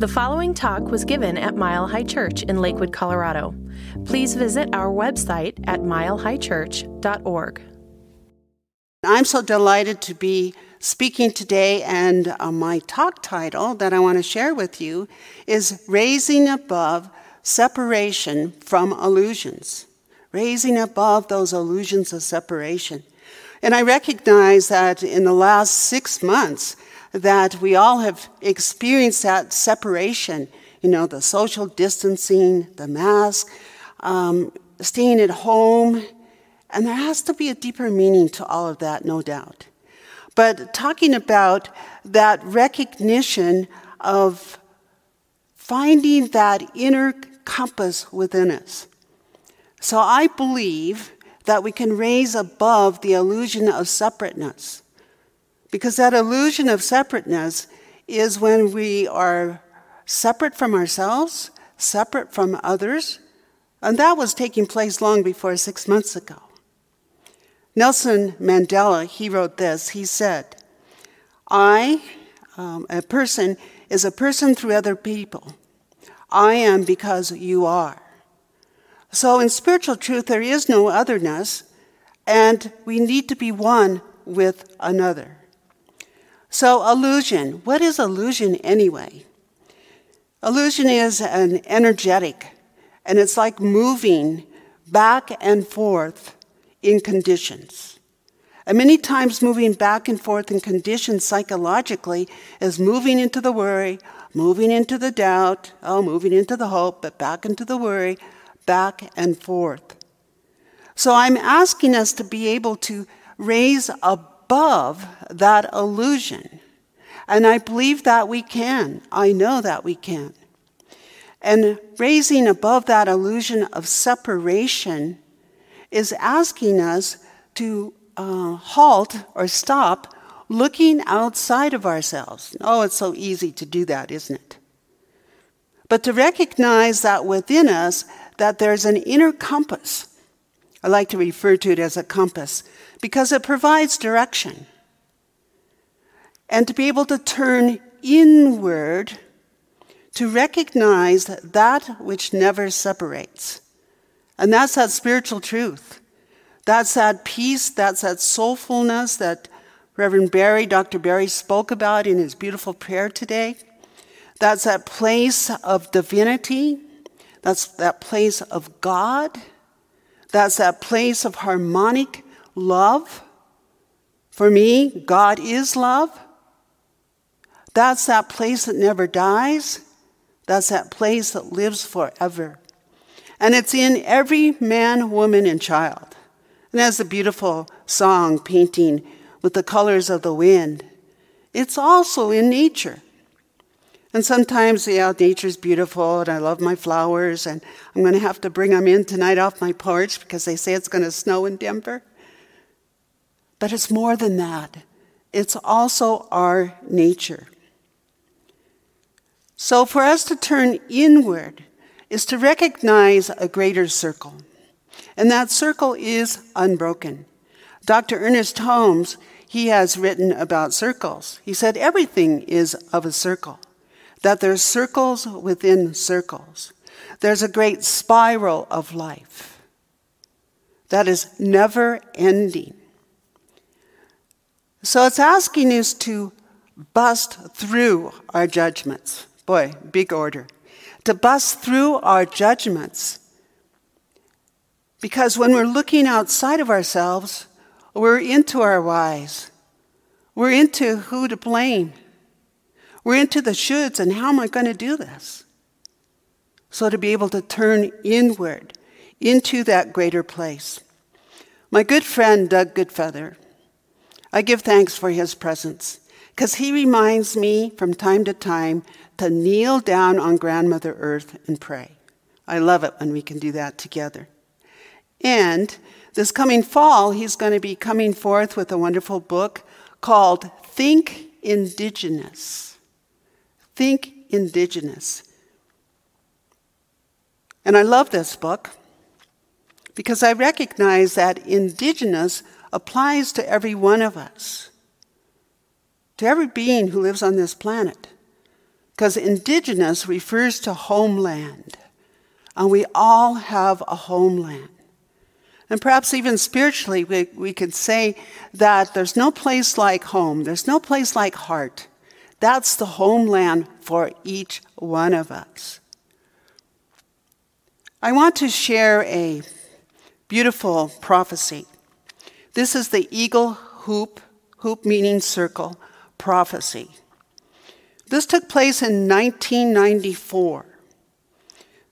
The following talk was given at Mile High Church in Lakewood, Colorado. Please visit our website at milehighchurch.org. I'm so delighted to be speaking today, and uh, my talk title that I want to share with you is Raising Above Separation from Illusions. Raising above those illusions of separation. And I recognize that in the last six months, that we all have experienced that separation, you know, the social distancing, the mask, um, staying at home. And there has to be a deeper meaning to all of that, no doubt. But talking about that recognition of finding that inner compass within us. So I believe that we can raise above the illusion of separateness. Because that illusion of separateness is when we are separate from ourselves, separate from others, and that was taking place long before six months ago. Nelson Mandela, he wrote this. He said, I, um, a person, is a person through other people. I am because you are. So in spiritual truth, there is no otherness, and we need to be one with another. So, illusion. What is illusion anyway? Illusion is an energetic, and it's like moving back and forth in conditions. And many times, moving back and forth in conditions psychologically is moving into the worry, moving into the doubt, oh, moving into the hope, but back into the worry, back and forth. So I'm asking us to be able to raise a above that illusion. And I believe that we can. I know that we can. And raising above that illusion of separation is asking us to uh, halt or stop looking outside of ourselves. Oh, it's so easy to do that, isn't it? But to recognize that within us, that there's an inner compass. I like to refer to it as a compass because it provides direction. And to be able to turn inward to recognize that which never separates. And that's that spiritual truth. That's that peace, that's that soulfulness that Reverend Barry, Dr. Barry spoke about in his beautiful prayer today. That's that place of divinity. That's that place of God. That's that place of harmonic love. For me, God is love. That's that place that never dies. That's that place that lives forever. And it's in every man, woman, and child. And as a beautiful song painting with the colors of the wind, it's also in nature. And sometimes, yeah, nature's beautiful, and I love my flowers, and I'm going to have to bring them in tonight off my porch because they say it's going to snow in Denver. But it's more than that, it's also our nature. So, for us to turn inward is to recognize a greater circle, and that circle is unbroken. Dr. Ernest Holmes, he has written about circles. He said everything is of a circle, that there's circles within circles. There's a great spiral of life that is never ending. So it's asking us to bust through our judgments. Boy, big order. To bust through our judgments. Because when we're looking outside of ourselves, we're into our whys. We're into who to blame. We're into the shoulds and how am I going to do this? So to be able to turn inward into that greater place. My good friend Doug Good Feather, I give thanks for his presence because he reminds me from time to time to kneel down on grandmother earth and pray. I love it when we can do that together. And this coming fall, he's going to be coming forth with a wonderful book called Think Indigenous. Think Indigenous. And I love this book because I recognize that indigenous applies to every one of us, to every being who lives on this planet. because indigenous refers to homeland, and we all have a homeland. And perhaps even spiritually, we, we could say that there's no place like home, there's no place like heart. That's the homeland for each one of us. I want to share a beautiful prophecy. This is the eagle hoop, hoop meaning circle, prophecy. This took place in 1994.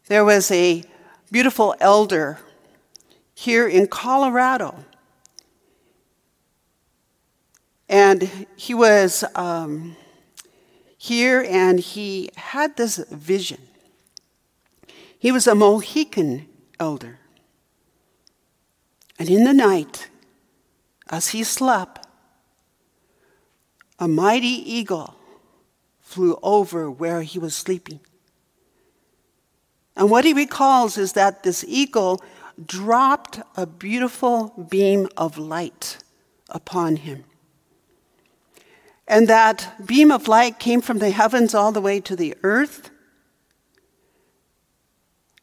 There was a beautiful elder here in Colorado. And he was um, here and he had this vision. He was a Mohican elder. And in the night, as he slept, a mighty eagle flew over where he was sleeping. And what he recalls is that this eagle dropped a beautiful beam of light upon him. And that beam of light came from the heavens all the way to the earth.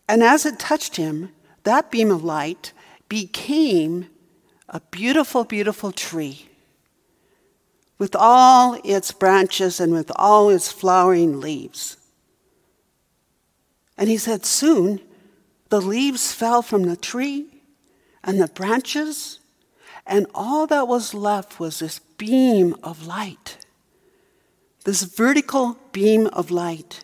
And as it touched him, that beam of light became a beautiful, beautiful tree with all its branches and with all its flowering leaves. And he said, Soon the leaves fell from the tree and the branches, and all that was left was this beam of light, this vertical beam of light.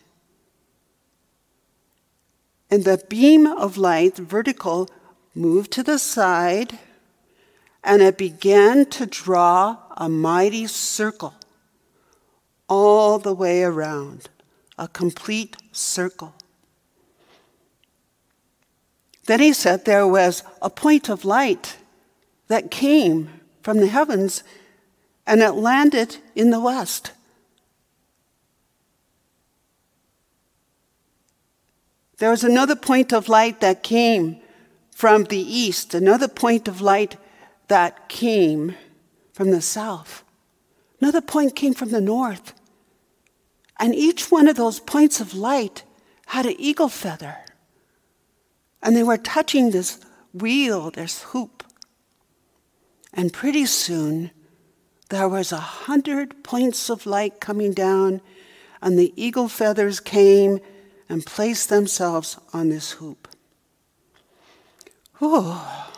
And the beam of light, vertical, moved to the side and it began to draw a mighty circle all the way around, a complete circle. Then he said there was a point of light that came from the heavens and it landed in the west. There was another point of light that came from the east, another point of light that came from the south. Another point came from the north. And each one of those points of light had an eagle feather. And they were touching this wheel, this hoop. And pretty soon, there was a hundred points of light coming down, and the eagle feathers came and placed themselves on this hoop. Oh,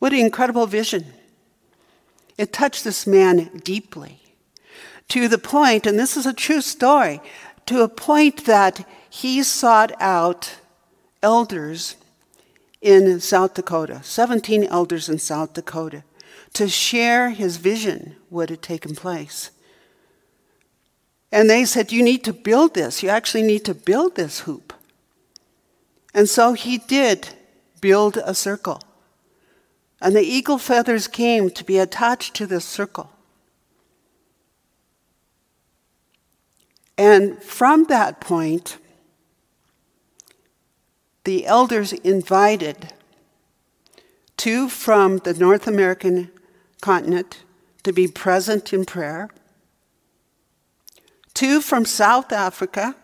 what an incredible vision. It touched this man deeply to the point, and this is a true story, to a point that he sought out elders in South Dakota, 17 elders in South Dakota, to share his vision, what had taken place. And they said, You need to build this. You actually need to build this hoop. And so he did build a circle. And the eagle feathers came to be attached to this circle. And from that point, the elders invited two from the North American continent to be present in prayer, two from South Africa.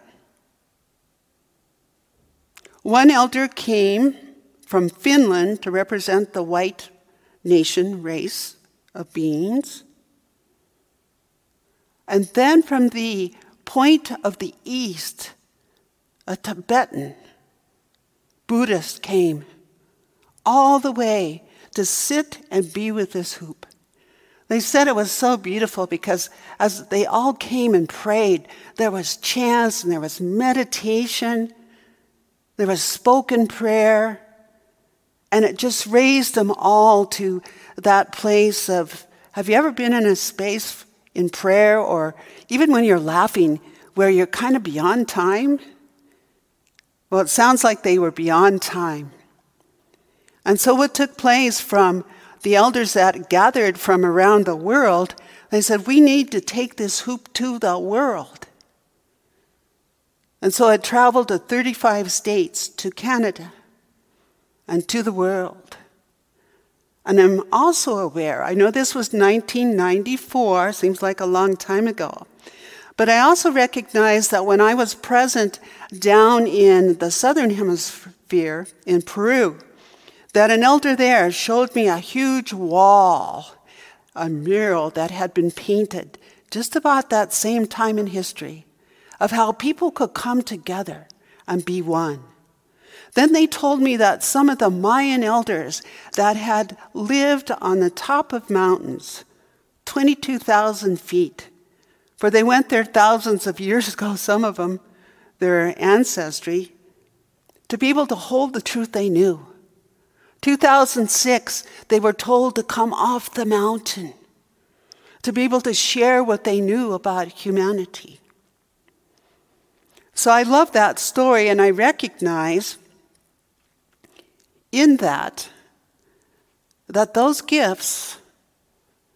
One elder came from Finland to represent the white nation race of beings. And then from the point of the east, a Tibetan Buddhist came all the way to sit and be with this hoop. They said it was so beautiful because as they all came and prayed, there was chants and there was meditation, there was spoken prayer, and it just raised them all to that place of have you ever been in a space in prayer or even when you're laughing where you're kind of beyond time? Well, it sounds like they were beyond time. And so, what took place from the elders that gathered from around the world, they said, We need to take this hoop to the world. And so it traveled to 35 states, to Canada, and to the world. And I'm also aware, I know this was 1994, seems like a long time ago, But I also recognize that when I was present down in the southern hemisphere in Peru, that an elder there showed me a huge wall, a mural that had been painted just about that same time in history of how people could come together and be one. Then they told me that some of the Mayan elders that had lived on the top of mountains, 22,000 feet, for they went there thousands of years ago, some of them, their ancestry, to be able to hold the truth they knew. 2006, they were told to come off the mountain, to be able to share what they knew about humanity. So I love that story, and I recognize in that that those gifts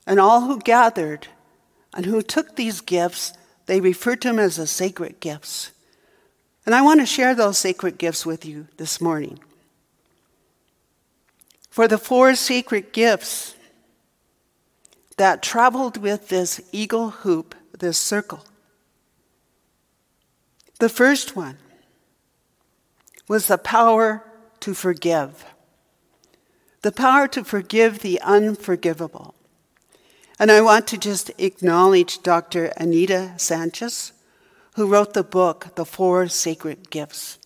and all who gathered and who took these gifts, they referred to them as the sacred gifts. And I want to share those sacred gifts with you this morning. For the four secret gifts that traveled with this eagle hoop, this circle, the first one was the power to forgive, the power to forgive the unforgivable. And I want to just acknowledge Dr. Anita Sanchez, who wrote the book, The Four Sacred Gifts.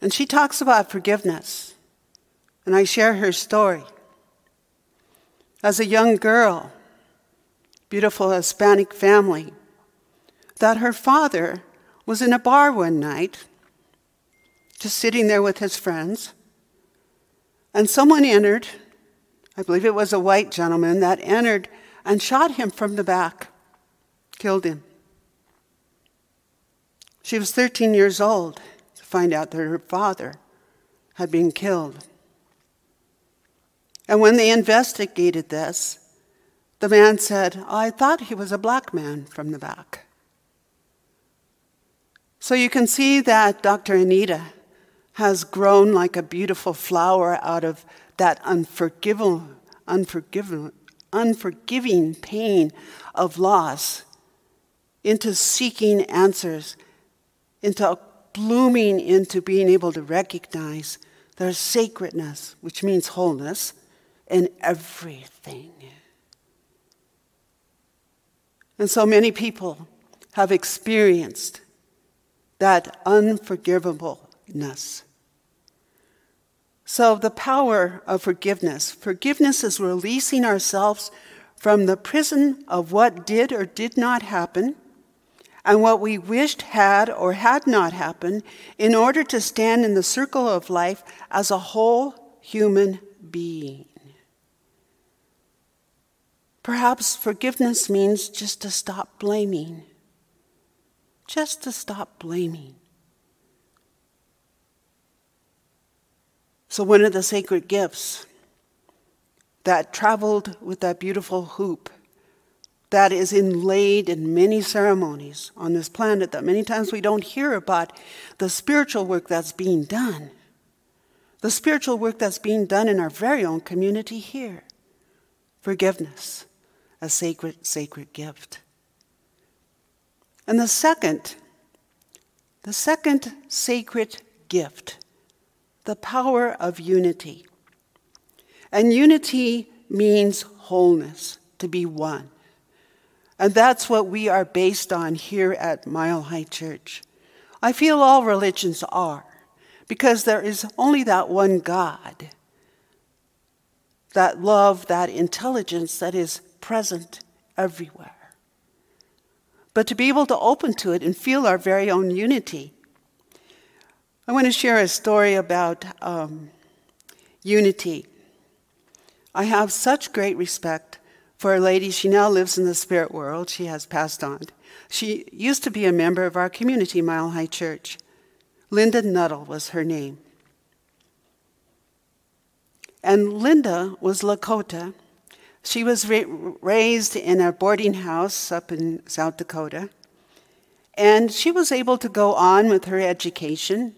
And she talks about forgiveness. And I share her story. As a young girl, beautiful Hispanic family, that her father was in a bar one night, just sitting there with his friends, and someone entered I believe it was a white gentleman that entered and shot him from the back, killed him. She was 13 years old to find out that her father had been killed. And when they investigated this, the man said, I thought he was a black man from the back. So you can see that Dr. Anita has grown like a beautiful flower out of that unforgiving, unforgiving, unforgiving pain of loss into seeking answers, into blooming into being able to recognize their sacredness, which means wholeness, in everything. And so many people have experienced that unforgivableness. So, the power of forgiveness. Forgiveness is releasing ourselves from the prison of what did or did not happen and what we wished had or had not happened in order to stand in the circle of life as a whole human being. Perhaps forgiveness means just to stop blaming. Just to stop blaming. So, one of the sacred gifts that traveled with that beautiful hoop that is inlaid in many ceremonies on this planet that many times we don't hear about the spiritual work that's being done. The spiritual work that's being done in our very own community here. Forgiveness, a sacred, sacred gift. And the second, the second sacred gift the power of unity. And unity means wholeness, to be one. And that's what we are based on here at Mile High Church. I feel all religions are, because there is only that one God, that love, that intelligence that is present everywhere. But to be able to open to it and feel our very own unity I want to share a story about um, unity. I have such great respect for a lady. She now lives in the spirit world. She has passed on. She used to be a member of our community, Mile High Church. Linda Nuttall was her name. And Linda was Lakota. She was ra- raised in a boarding house up in South Dakota. And she was able to go on with her education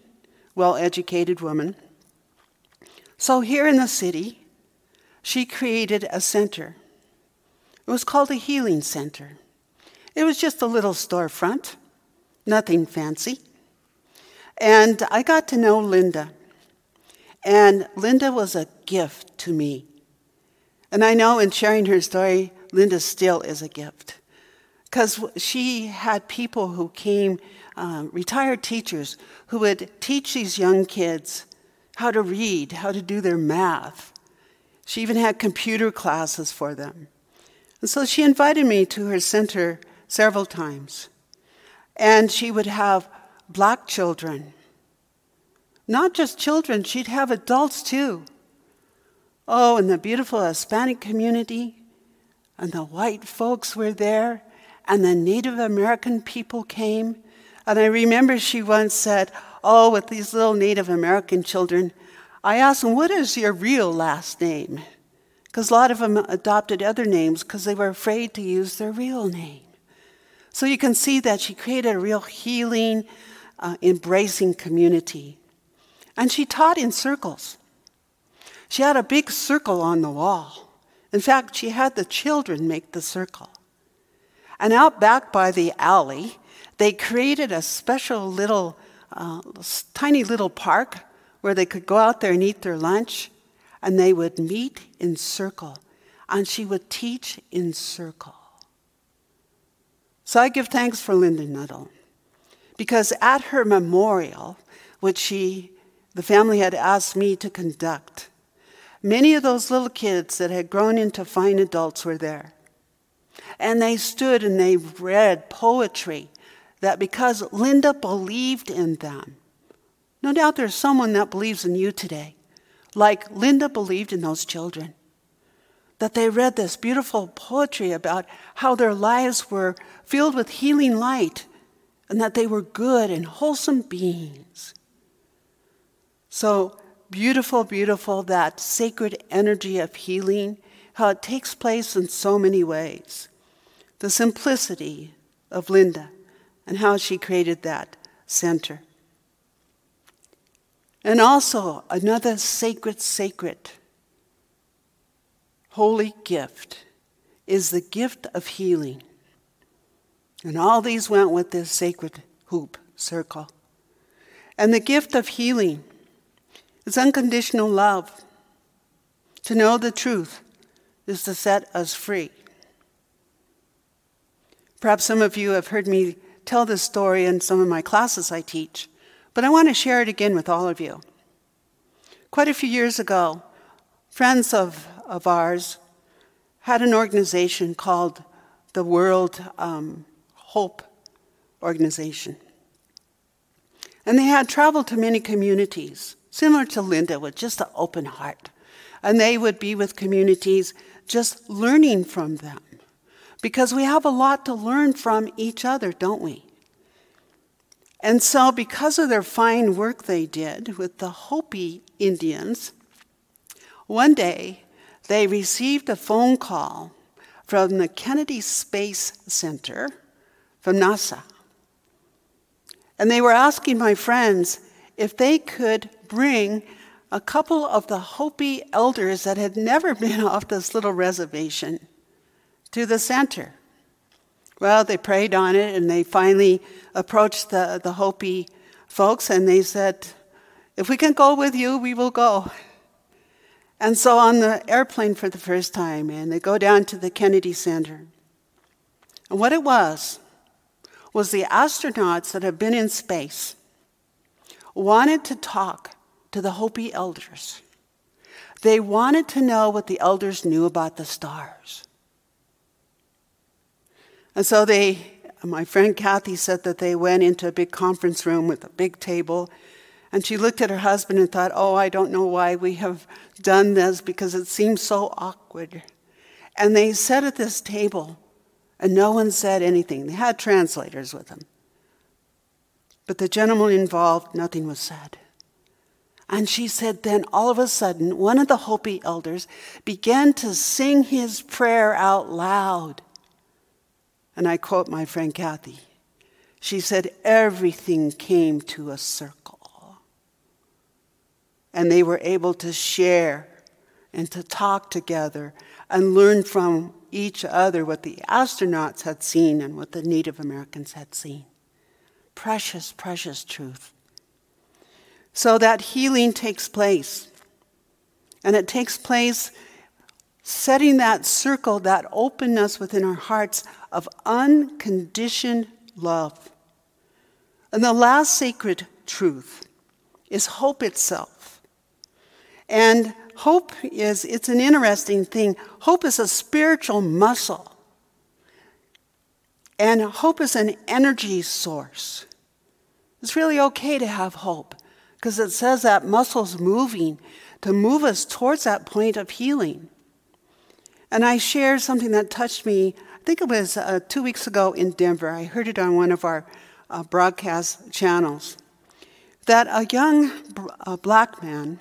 well educated woman. So here in the city, she created a center. It was called a healing center. It was just a little storefront, nothing fancy. And I got to know Linda. And Linda was a gift to me. And I know in sharing her story, Linda still is a gift. Because she had people who came, uh, retired teachers, who would teach these young kids how to read, how to do their math. She even had computer classes for them. And so she invited me to her center several times. And she would have black children. Not just children, she'd have adults too. Oh, and the beautiful Hispanic community, and the white folks were there, and the Native American people came. And I remember she once said, Oh, with these little Native American children, I asked them, What is your real last name? Because a lot of them adopted other names because they were afraid to use their real name. So you can see that she created a real healing, uh, embracing community. And she taught in circles. She had a big circle on the wall. In fact, she had the children make the circle. And out back by the alley, they created a special little, uh, tiny little park where they could go out there and eat their lunch, and they would meet in circle, and she would teach in circle. So I give thanks for Linda Nuttall, because at her memorial, which she, the family had asked me to conduct, many of those little kids that had grown into fine adults were there. And they stood and they read poetry that because Linda believed in them, no doubt there's someone that believes in you today, like Linda believed in those children. That they read this beautiful poetry about how their lives were filled with healing light and that they were good and wholesome beings. So beautiful, beautiful, that sacred energy of healing, how it takes place in so many ways. The simplicity of Linda and how she created that center. And also, another sacred, sacred, holy gift is the gift of healing. And all these went with this sacred hoop circle. And the gift of healing is unconditional love. To know the truth is to set us free. Perhaps some of you have heard me tell this story in some of my classes I teach. But I want to share it again with all of you. Quite a few years ago, friends of, of ours had an organization called the World um, Hope Organization. And they had traveled to many communities, similar to Linda, with just an open heart. And they would be with communities just learning from them. Because we have a lot to learn from each other, don't we? And so, because of their fine work they did with the Hopi Indians, one day they received a phone call from the Kennedy Space Center from NASA. And they were asking my friends if they could bring a couple of the Hopi elders that had never been off this little reservation to the center. Well, they prayed on it and they finally approached the, the Hopi folks and they said, If we can go with you, we will go. And so on the airplane for the first time, and they go down to the Kennedy Center. And what it was, was the astronauts that have been in space wanted to talk to the Hopi elders. They wanted to know what the elders knew about the stars. And so they, my friend Kathy said that they went into a big conference room with a big table. And she looked at her husband and thought, oh, I don't know why we have done this because it seems so awkward. And they sat at this table and no one said anything. They had translators with them. But the gentleman involved, nothing was said. And she said, then all of a sudden, one of the Hopi elders began to sing his prayer out loud. And I quote my friend Kathy. She said, Everything came to a circle. And they were able to share and to talk together and learn from each other what the astronauts had seen and what the Native Americans had seen. Precious, precious truth. So that healing takes place. And it takes place setting that circle, that openness within our hearts of unconditioned love. And the last sacred truth is hope itself. And hope is, it's an interesting thing. Hope is a spiritual muscle. And hope is an energy source. It's really okay to have hope because it says that muscle's moving to move us towards that point of healing. And I shared something that touched me, I think it was uh, two weeks ago in Denver. I heard it on one of our uh, broadcast channels. That a young black man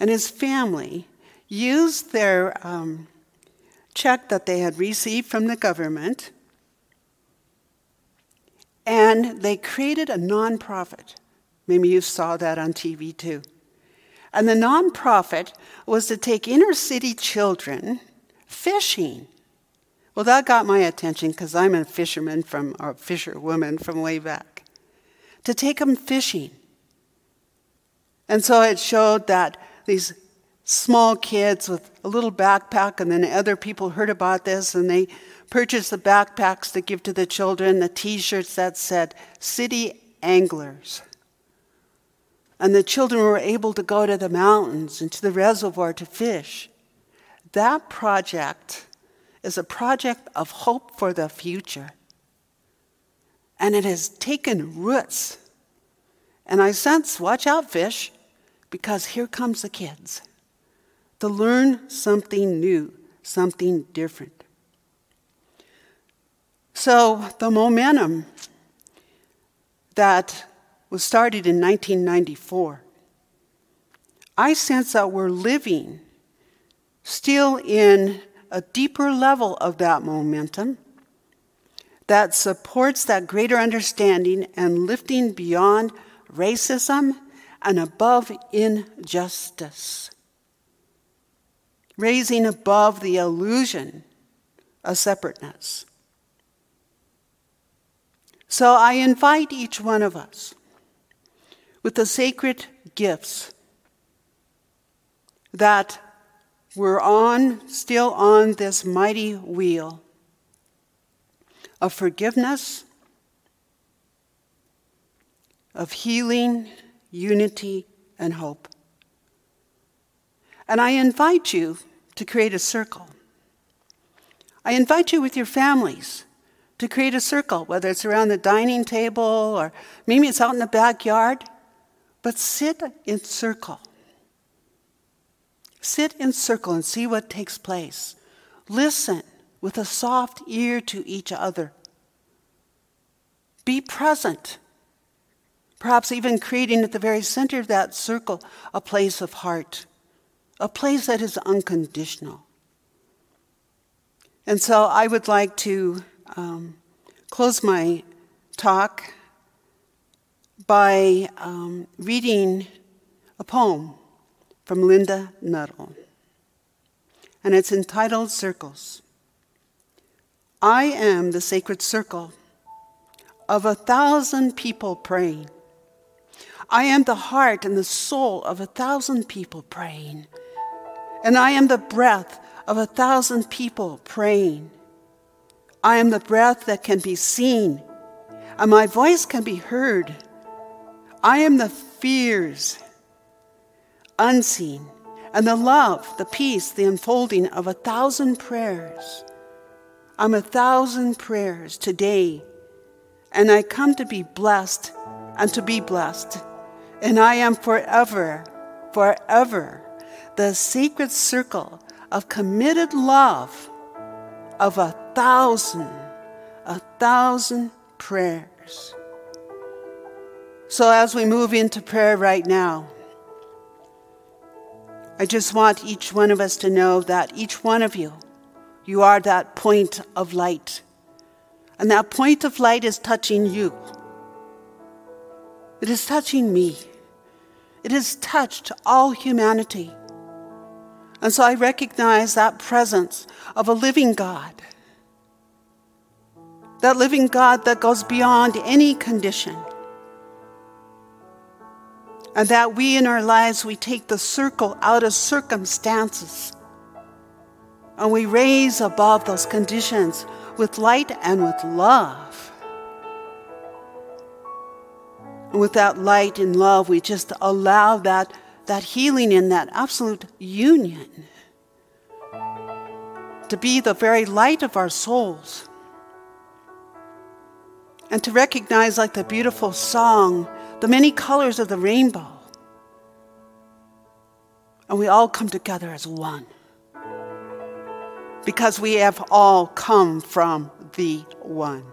and his family used their um, check that they had received from the government and they created a nonprofit. Maybe you saw that on TV too. And the nonprofit was to take inner city children fishing. Well, that got my attention because I'm a fisherman from, or fisherwoman from way back. To take them fishing. And so it showed that these small kids with a little backpack, and then other people heard about this and they purchased the backpacks to give to the children, the t shirts that said City Anglers. And the children were able to go to the mountains and to the reservoir to fish. That project is a project of hope for the future. And it has taken roots. And I sense, watch out, fish, because here comes the kids to learn something new, something different. So the momentum that was started in 1994, I sense that we're living still in a deeper level of that momentum that supports that greater understanding and lifting beyond racism and above injustice, raising above the illusion of separateness. So I invite each one of us with the sacred gifts that we're on, still on this mighty wheel of forgiveness, of healing, unity, and hope. And I invite you to create a circle. I invite you with your families to create a circle, whether it's around the dining table or maybe it's out in the backyard, but sit in circle. Sit in circle and see what takes place. Listen with a soft ear to each other. Be present. Perhaps even creating at the very center of that circle a place of heart, a place that is unconditional. And so I would like to um, close my talk by um, reading a poem from Linda Nuttall. And it's entitled Circles. I am the sacred circle of a thousand people praying. I am the heart and the soul of a thousand people praying. And I am the breath of a thousand people praying. I am the breath that can be seen, and my voice can be heard. I am the fears unseen, and the love, the peace, the unfolding of a thousand prayers. I'm a thousand prayers today, and I come to be blessed and to be blessed. And I am forever, forever the secret circle of committed love of a thousand, a thousand prayers. So as we move into prayer right now, I just want each one of us to know that each one of you, you are that point of light. And that point of light is touching you. It is touching me. It has touched all humanity. And so I recognize that presence of a living God. That living God that goes beyond any condition. And that we in our lives, we take the circle out of circumstances. And we raise above those conditions with light and with love. And with that light and love, we just allow that, that healing in that absolute union to be the very light of our souls. And to recognize, like the beautiful song, the many colors of the rainbow. And we all come together as one. Because we have all come from the one.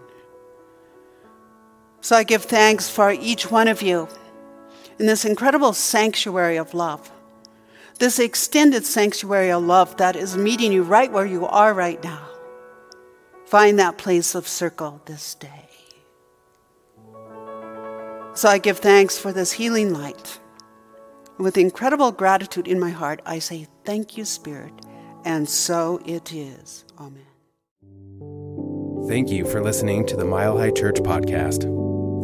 So I give thanks for each one of you in this incredible sanctuary of love, this extended sanctuary of love that is meeting you right where you are right now. Find that place of circle this day. So I give thanks for this healing light. With incredible gratitude in my heart, I say, Thank you, Spirit, and so it is. Amen. Thank you for listening to the Mile High Church podcast.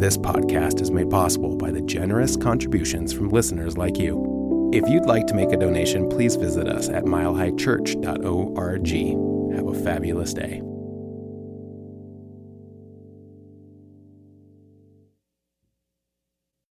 This podcast is made possible by the generous contributions from listeners like you. If you'd like to make a donation, please visit us at milehighchurch.org. Have a fabulous day.